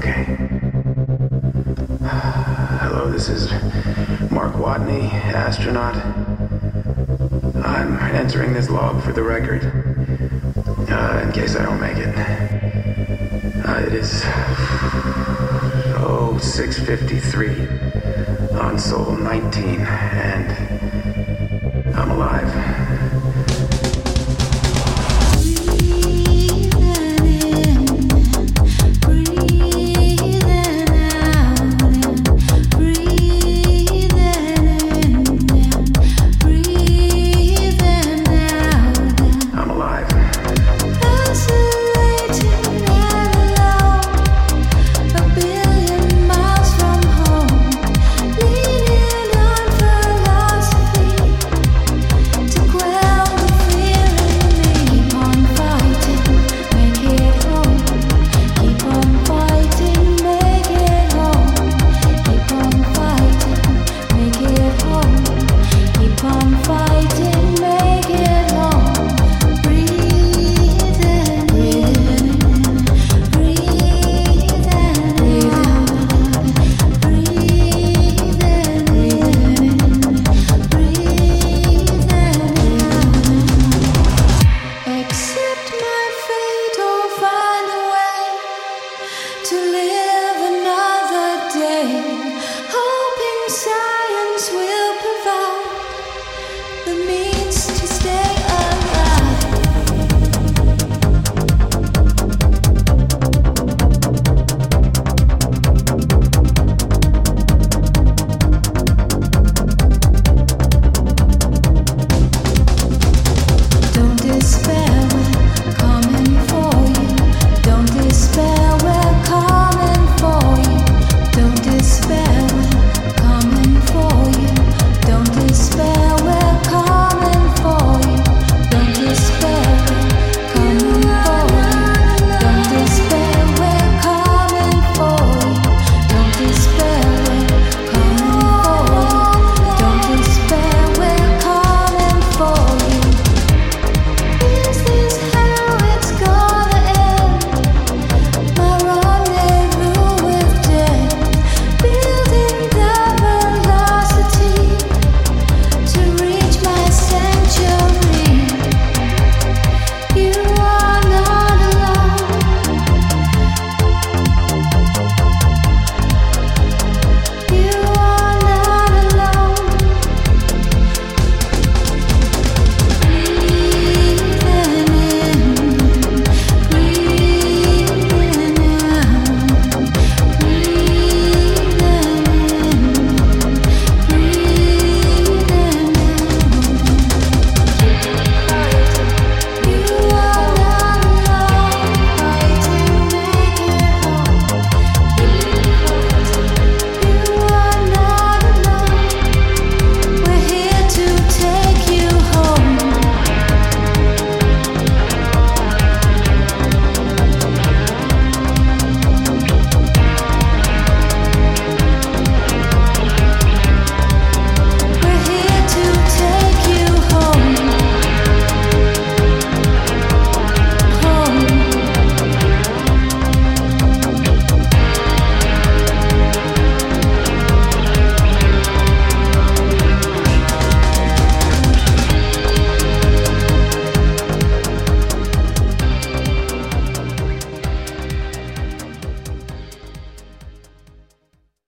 Okay. Hello, this is Mark Watney, astronaut. I'm entering this log for the record, uh, in case I don't make it. Uh, it is oh 6:53 on Sol 19, and I'm alive. to live.